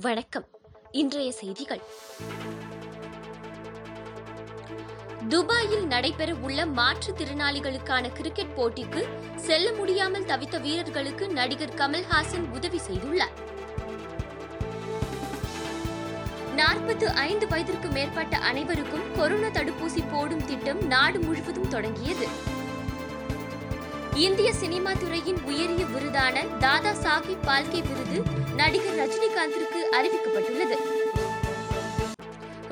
வணக்கம். இன்றைய செய்திகள். துபாயில் நடைபெற உள்ள மாற்றுத்திறனாளிகளுக்கான கிரிக்கெட் போட்டிக்கு செல்ல முடியாமல் தவித்த வீரர்களுக்கு நடிகர் கமல்ஹாசன் உதவி செய்துள்ளார். நாற்பத்து ஐந்து வயதிற்கு மேற்பட்ட அனைவருக்கும் கொரோனா தடுப்பூசி போடும் திட்டம் நாடு முழுவதும் தொடங்கியது. இந்திய சினிமா துறையின் உயரிய விருதான தாதா சாஹிப் பால்கே விருது நடிகர் ரஜினிகாந்திற்கு அறிவிக்கப்பட்டுள்ளது.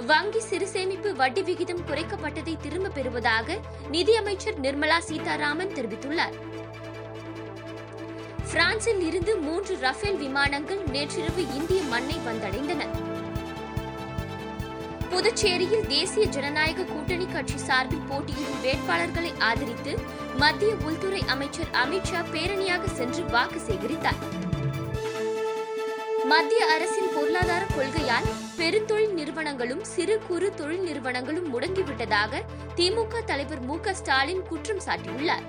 வங்கி சிறு சேமிப்பு வட்டி விகிதம் குறைக்கப்பட்டதை திரும்பப் பெறுவதாக நிதியமைச்சர் நிர்மலா சீதாராமன் தெரிவித்துள்ளார். பிரான்சில் இருந்து மூன்று ரஃபேல் விமானங்கள் நேற்றிரவு இந்திய மண்ணை வந்தடை புதுச்சேரியில் தேசிய ஜனநாயக கூட்டணி கட்சி சார்பில் போட்டியிடும் வேட்பாளர்களை ஆதரித்து மத்திய உள்துறை அமைச்சர் அமித்ஷா பேரணியாக சென்று வாக்கு சேகரித்தார். மத்திய அரசின் பொருளாதார கொள்கையால் பெருந்தொழில் நிறுவனங்களும் சிறு குறு தொழில் நிறுவனங்களும் முடங்கிவிட்டதாக திமுக தலைவர் மு க ஸ்டாலின் குற்றம் சாட்டியுள்ளார்.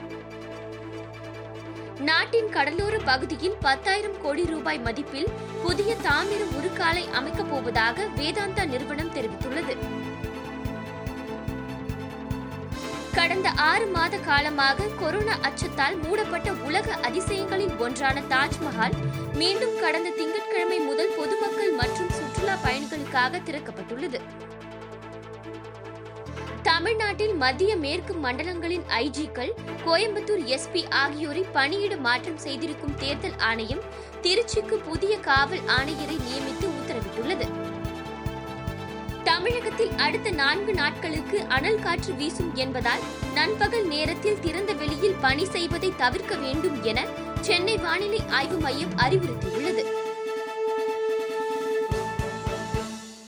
நாட்டின் கடலோர பகுதியில் பத்தாயிரம் கோடி ரூபாய் மதிப்பில் புதிய தாமிர உருக்காலை அமைக்கப் போவதாக வேதாந்தா நிறுவனம் தெரிவித்துள்ளது. கடந்த ஆறு மாத காலமாக கொரோனா அச்சத்தால் மூடப்பட்ட உலக அதிசயங்களில் ஒன்றான தாஜ்மஹால் மீண்டும் கடந்த திங்கட்கிழமை முதல் பொதுமக்கள் மற்றும் சுற்றுலா பயணிகளுக்காக திறக்கப்பட்டுள்ளது. தமிழ்நாட்டில் மத்திய மேற்கு மண்டலங்களின் ஐஜிக்கள் கோயம்புத்தூர் எஸ்பி ஆகியோரை பணியிட மாற்றம் செய்திருக்கும் தேர்தல் ஆணையம் திருச்சிக்கு புதிய காவல் ஆணையரை நியமித்து உத்தரவிட்டுள்ளது. தமிழகத்தில் அடுத்த நான்கு நாட்களுக்கு அனல் காற்று வீசும் என்பதால் நண்பகல் நேரத்தில் திறந்த வெளியில் பணி செய்வதை தவிர்க்க வேண்டும் என சென்னை வானிலை ஆய்வு மையம் அறிவுறுத்தியுள்ளது.